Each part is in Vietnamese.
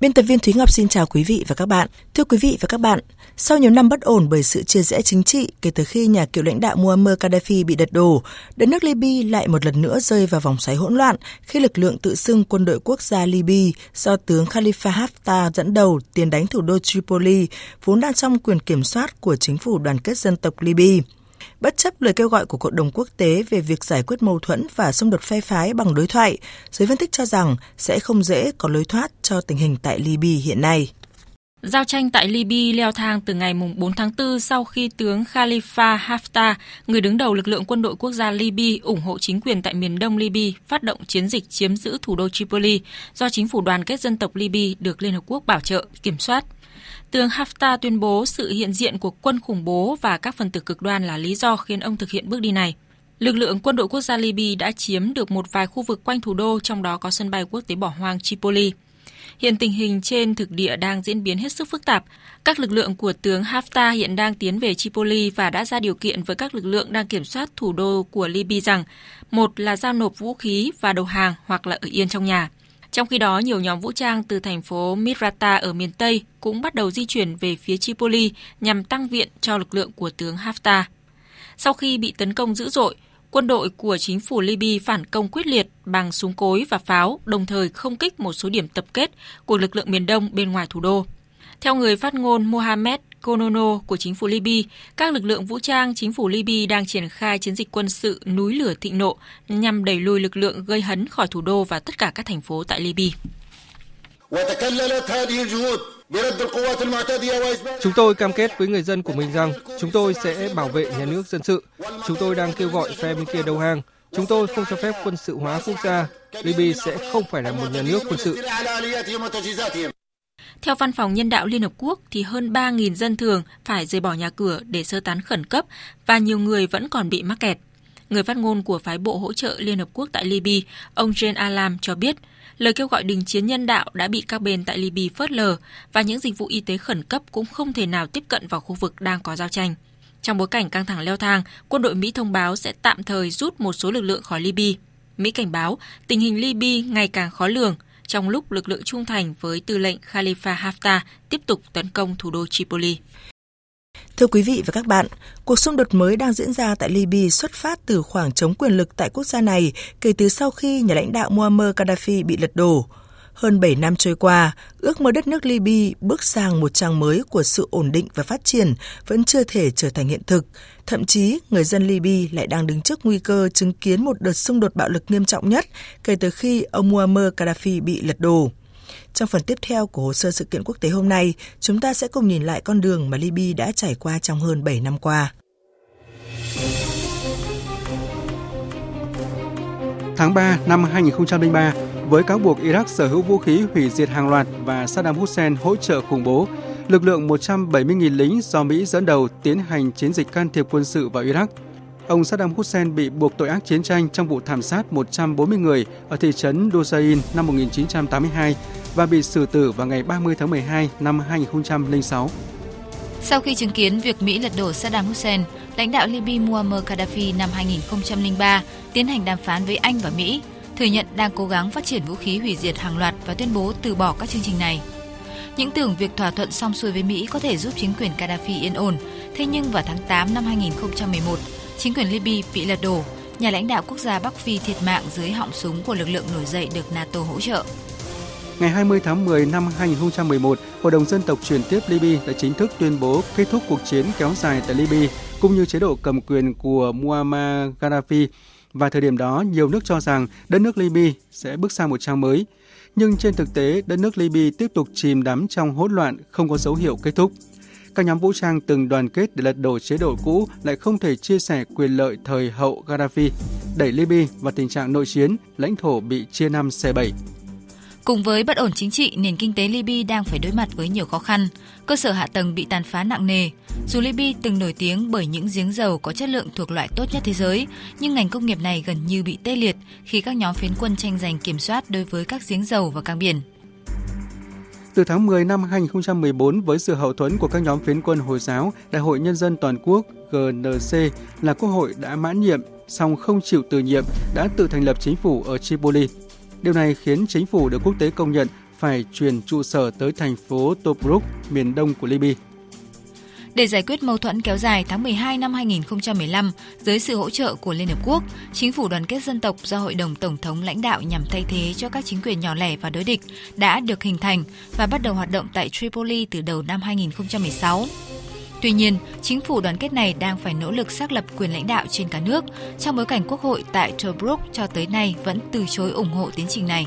Biên tập viên Thúy Ngọc xin chào quý vị và các bạn. Thưa quý vị và các bạn, sau nhiều năm bất ổn bởi sự chia rẽ chính trị kể từ khi nhà cựu lãnh đạo Muammar Gaddafi bị đật đổ, đất nước Libya lại một lần nữa rơi vào vòng xoáy hỗn loạn khi lực lượng tự xưng quân đội quốc gia Libya do tướng Khalifa Haftar dẫn đầu tiến đánh thủ đô Tripoli, vốn đang trong quyền kiểm soát của chính phủ đoàn kết dân tộc Libya bất chấp lời kêu gọi của cộng đồng quốc tế về việc giải quyết mâu thuẫn và xung đột phe phái bằng đối thoại, giới phân tích cho rằng sẽ không dễ có lối thoát cho tình hình tại Libya hiện nay. Giao tranh tại Libya leo thang từ ngày 4 tháng 4 sau khi tướng Khalifa Haftar, người đứng đầu lực lượng quân đội quốc gia Libya ủng hộ chính quyền tại miền đông Libya, phát động chiến dịch chiếm giữ thủ đô Tripoli do chính phủ đoàn kết dân tộc Libya được Liên Hợp Quốc bảo trợ, kiểm soát. Tướng Haftar tuyên bố sự hiện diện của quân khủng bố và các phần tử cực đoan là lý do khiến ông thực hiện bước đi này. Lực lượng quân đội quốc gia Libya đã chiếm được một vài khu vực quanh thủ đô, trong đó có sân bay quốc tế bỏ hoang Tripoli. Hiện tình hình trên thực địa đang diễn biến hết sức phức tạp. Các lực lượng của tướng Haftar hiện đang tiến về Tripoli và đã ra điều kiện với các lực lượng đang kiểm soát thủ đô của Libya rằng một là giao nộp vũ khí và đầu hàng hoặc là ở yên trong nhà. Trong khi đó, nhiều nhóm vũ trang từ thành phố Misrata ở miền Tây cũng bắt đầu di chuyển về phía Tripoli nhằm tăng viện cho lực lượng của tướng Haftar. Sau khi bị tấn công dữ dội, quân đội của chính phủ Libya phản công quyết liệt bằng súng cối và pháo, đồng thời không kích một số điểm tập kết của lực lượng miền Đông bên ngoài thủ đô. Theo người phát ngôn Mohamed Konono của chính phủ Libya, các lực lượng vũ trang chính phủ Libya đang triển khai chiến dịch quân sự núi lửa thịnh nộ nhằm đẩy lùi lực lượng gây hấn khỏi thủ đô và tất cả các thành phố tại Libya. Chúng tôi cam kết với người dân của mình rằng chúng tôi sẽ bảo vệ nhà nước dân sự. Chúng tôi đang kêu gọi phe bên kia đầu hàng. Chúng tôi không cho phép quân sự hóa quốc gia. Libya sẽ không phải là một nhà nước quân sự. Theo Văn phòng Nhân đạo Liên Hợp Quốc thì hơn 3.000 dân thường phải rời bỏ nhà cửa để sơ tán khẩn cấp và nhiều người vẫn còn bị mắc kẹt. Người phát ngôn của phái bộ hỗ trợ Liên Hợp Quốc tại Libya, ông Jean Alam cho biết, lời kêu gọi đình chiến nhân đạo đã bị các bên tại Libya phớt lờ và những dịch vụ y tế khẩn cấp cũng không thể nào tiếp cận vào khu vực đang có giao tranh. Trong bối cảnh căng thẳng leo thang, quân đội Mỹ thông báo sẽ tạm thời rút một số lực lượng khỏi Libya. Mỹ cảnh báo tình hình Libya ngày càng khó lường – trong lúc lực lượng trung thành với tư lệnh Khalifa Haftar tiếp tục tấn công thủ đô Tripoli. Thưa quý vị và các bạn, cuộc xung đột mới đang diễn ra tại Libya xuất phát từ khoảng trống quyền lực tại quốc gia này kể từ sau khi nhà lãnh đạo Muammar Gaddafi bị lật đổ. Hơn 7 năm trôi qua, ước mơ đất nước Libya bước sang một trang mới của sự ổn định và phát triển vẫn chưa thể trở thành hiện thực. Thậm chí, người dân Libya lại đang đứng trước nguy cơ chứng kiến một đợt xung đột bạo lực nghiêm trọng nhất kể từ khi ông Muammar Gaddafi bị lật đổ. Trong phần tiếp theo của hồ sơ sự kiện quốc tế hôm nay, chúng ta sẽ cùng nhìn lại con đường mà Libya đã trải qua trong hơn 7 năm qua. Tháng 3 năm 2003, với cáo buộc Iraq sở hữu vũ khí hủy diệt hàng loạt và Saddam Hussein hỗ trợ khủng bố, lực lượng 170.000 lính do Mỹ dẫn đầu tiến hành chiến dịch can thiệp quân sự vào Iraq. Ông Saddam Hussein bị buộc tội ác chiến tranh trong vụ thảm sát 140 người ở thị trấn Dusain năm 1982 và bị xử tử vào ngày 30 tháng 12 năm 2006. Sau khi chứng kiến việc Mỹ lật đổ Saddam Hussein, lãnh đạo Libya Muammar Gaddafi năm 2003 tiến hành đàm phán với Anh và Mỹ thừa nhận đang cố gắng phát triển vũ khí hủy diệt hàng loạt và tuyên bố từ bỏ các chương trình này. Những tưởng việc thỏa thuận xong xuôi với Mỹ có thể giúp chính quyền Gaddafi yên ổn, thế nhưng vào tháng 8 năm 2011, chính quyền Libya bị lật đổ, nhà lãnh đạo quốc gia Bắc Phi thiệt mạng dưới họng súng của lực lượng nổi dậy được NATO hỗ trợ. Ngày 20 tháng 10 năm 2011, Hội đồng dân tộc truyền tiếp Libya đã chính thức tuyên bố kết thúc cuộc chiến kéo dài tại Libya cũng như chế độ cầm quyền của Muammar Gaddafi và thời điểm đó, nhiều nước cho rằng đất nước Libya sẽ bước sang một trang mới. Nhưng trên thực tế, đất nước Libya tiếp tục chìm đắm trong hỗn loạn, không có dấu hiệu kết thúc. Các nhóm vũ trang từng đoàn kết để lật đổ chế độ cũ lại không thể chia sẻ quyền lợi thời hậu Gaddafi, đẩy Libya vào tình trạng nội chiến, lãnh thổ bị chia năm xẻ bảy. Cùng với bất ổn chính trị, nền kinh tế Libya đang phải đối mặt với nhiều khó khăn. Cơ sở hạ tầng bị tàn phá nặng nề. Dù Libya từng nổi tiếng bởi những giếng dầu có chất lượng thuộc loại tốt nhất thế giới, nhưng ngành công nghiệp này gần như bị tê liệt khi các nhóm phiến quân tranh giành kiểm soát đối với các giếng dầu và cảng biển. Từ tháng 10 năm 2014, với sự hậu thuẫn của các nhóm phiến quân Hồi giáo, Đại hội Nhân dân Toàn quốc GNC là quốc hội đã mãn nhiệm, song không chịu từ nhiệm, đã tự thành lập chính phủ ở Tripoli. Điều này khiến chính phủ được quốc tế công nhận phải chuyển trụ sở tới thành phố Tobruk, miền đông của Libya. Để giải quyết mâu thuẫn kéo dài tháng 12 năm 2015, dưới sự hỗ trợ của Liên Hợp Quốc, chính phủ đoàn kết dân tộc do Hội đồng Tổng thống lãnh đạo nhằm thay thế cho các chính quyền nhỏ lẻ và đối địch đã được hình thành và bắt đầu hoạt động tại Tripoli từ đầu năm 2016. Tuy nhiên, chính phủ đoàn kết này đang phải nỗ lực xác lập quyền lãnh đạo trên cả nước, trong bối cảnh Quốc hội tại Tobruk cho tới nay vẫn từ chối ủng hộ tiến trình này.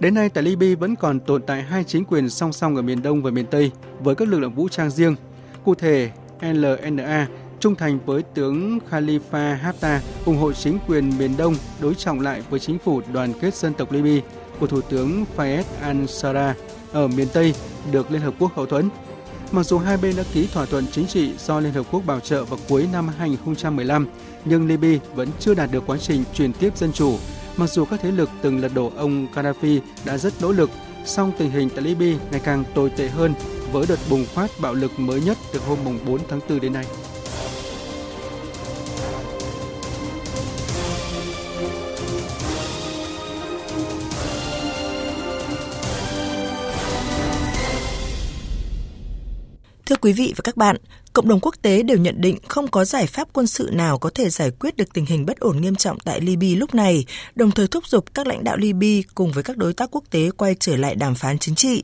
Đến nay, tại Libya vẫn còn tồn tại hai chính quyền song song ở miền Đông và miền Tây với các lực lượng vũ trang riêng. Cụ thể, LNA trung thành với tướng Khalifa Haftar, ủng hộ chính quyền miền Đông đối trọng lại với chính phủ đoàn kết dân tộc Libya của Thủ tướng Fayez al-Sarraj ở miền Tây được Liên Hợp Quốc hậu thuẫn. Mặc dù hai bên đã ký thỏa thuận chính trị do Liên Hợp Quốc bảo trợ vào cuối năm 2015, nhưng Libya vẫn chưa đạt được quá trình chuyển tiếp dân chủ. Mặc dù các thế lực từng lật đổ ông Gaddafi đã rất nỗ lực, song tình hình tại Libya ngày càng tồi tệ hơn với đợt bùng phát bạo lực mới nhất từ hôm 4 tháng 4 đến nay. Quý vị và các bạn, cộng đồng quốc tế đều nhận định không có giải pháp quân sự nào có thể giải quyết được tình hình bất ổn nghiêm trọng tại Libya lúc này, đồng thời thúc giục các lãnh đạo Libya cùng với các đối tác quốc tế quay trở lại đàm phán chính trị.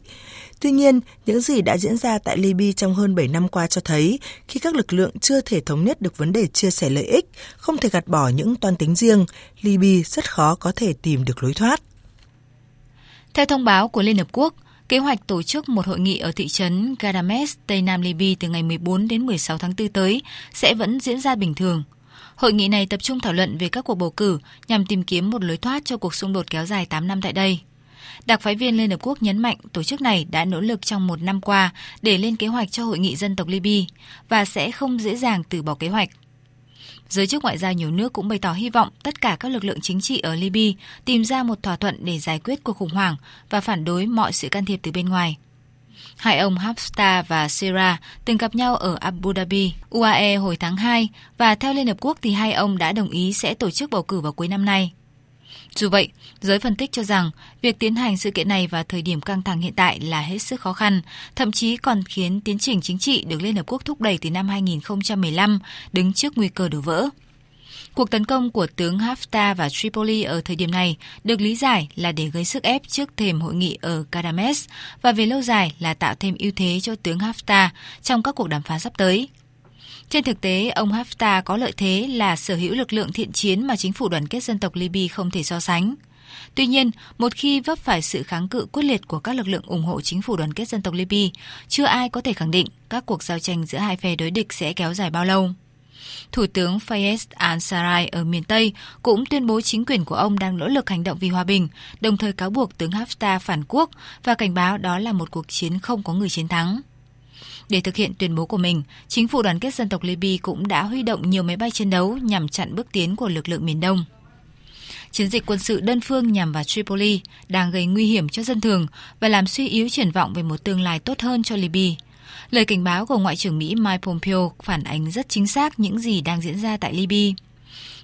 Tuy nhiên, những gì đã diễn ra tại Libya trong hơn 7 năm qua cho thấy khi các lực lượng chưa thể thống nhất được vấn đề chia sẻ lợi ích, không thể gạt bỏ những toan tính riêng, Libya rất khó có thể tìm được lối thoát. Theo thông báo của Liên Hợp Quốc, Kế hoạch tổ chức một hội nghị ở thị trấn Gadames, Tây Nam Libya từ ngày 14 đến 16 tháng 4 tới sẽ vẫn diễn ra bình thường. Hội nghị này tập trung thảo luận về các cuộc bầu cử nhằm tìm kiếm một lối thoát cho cuộc xung đột kéo dài 8 năm tại đây. Đặc phái viên Liên Hợp Quốc nhấn mạnh tổ chức này đã nỗ lực trong một năm qua để lên kế hoạch cho hội nghị dân tộc Libya và sẽ không dễ dàng từ bỏ kế hoạch. Giới chức ngoại giao nhiều nước cũng bày tỏ hy vọng tất cả các lực lượng chính trị ở Libya tìm ra một thỏa thuận để giải quyết cuộc khủng hoảng và phản đối mọi sự can thiệp từ bên ngoài. Hai ông Haftar và Sera từng gặp nhau ở Abu Dhabi, UAE hồi tháng 2 và theo Liên Hợp Quốc thì hai ông đã đồng ý sẽ tổ chức bầu cử vào cuối năm nay. Dù vậy, giới phân tích cho rằng việc tiến hành sự kiện này vào thời điểm căng thẳng hiện tại là hết sức khó khăn, thậm chí còn khiến tiến trình chính trị được Liên Hợp Quốc thúc đẩy từ năm 2015 đứng trước nguy cơ đổ vỡ. Cuộc tấn công của tướng Haftar và Tripoli ở thời điểm này được lý giải là để gây sức ép trước thềm hội nghị ở Kadames và về lâu dài là tạo thêm ưu thế cho tướng Haftar trong các cuộc đàm phán sắp tới. Trên thực tế, ông Haftar có lợi thế là sở hữu lực lượng thiện chiến mà chính phủ đoàn kết dân tộc Libya không thể so sánh. Tuy nhiên, một khi vấp phải sự kháng cự quyết liệt của các lực lượng ủng hộ chính phủ đoàn kết dân tộc Libya, chưa ai có thể khẳng định các cuộc giao tranh giữa hai phe đối địch sẽ kéo dài bao lâu. Thủ tướng Fayez al-Sarraj ở miền Tây cũng tuyên bố chính quyền của ông đang nỗ lực hành động vì hòa bình, đồng thời cáo buộc tướng Haftar phản quốc và cảnh báo đó là một cuộc chiến không có người chiến thắng. Để thực hiện tuyên bố của mình, chính phủ đoàn kết dân tộc Libya cũng đã huy động nhiều máy bay chiến đấu nhằm chặn bước tiến của lực lượng miền Đông. Chiến dịch quân sự đơn phương nhằm vào Tripoli đang gây nguy hiểm cho dân thường và làm suy yếu triển vọng về một tương lai tốt hơn cho Libya. Lời cảnh báo của Ngoại trưởng Mỹ Mike Pompeo phản ánh rất chính xác những gì đang diễn ra tại Libya.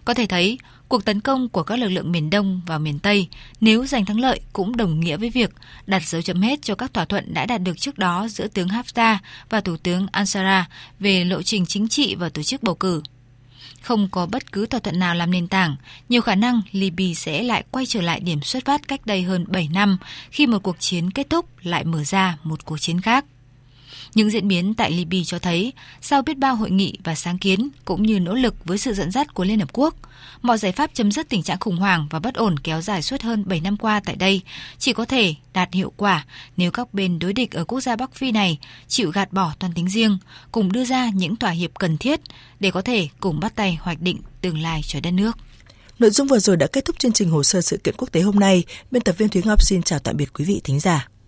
Có thể thấy, cuộc tấn công của các lực lượng miền Đông vào miền Tây nếu giành thắng lợi cũng đồng nghĩa với việc đặt dấu chấm hết cho các thỏa thuận đã đạt được trước đó giữa tướng Haftar và Thủ tướng Ansara về lộ trình chính trị và tổ chức bầu cử. Không có bất cứ thỏa thuận nào làm nền tảng, nhiều khả năng Libya sẽ lại quay trở lại điểm xuất phát cách đây hơn 7 năm khi một cuộc chiến kết thúc lại mở ra một cuộc chiến khác. Những diễn biến tại Libya cho thấy, sau biết bao hội nghị và sáng kiến cũng như nỗ lực với sự dẫn dắt của Liên Hợp Quốc, mọi giải pháp chấm dứt tình trạng khủng hoảng và bất ổn kéo dài suốt hơn 7 năm qua tại đây chỉ có thể đạt hiệu quả nếu các bên đối địch ở quốc gia Bắc Phi này chịu gạt bỏ toàn tính riêng, cùng đưa ra những thỏa hiệp cần thiết để có thể cùng bắt tay hoạch định tương lai cho đất nước. Nội dung vừa rồi đã kết thúc chương trình hồ sơ sự kiện quốc tế hôm nay. Biên tập viên Thúy Ngọc xin chào tạm biệt quý vị thính giả.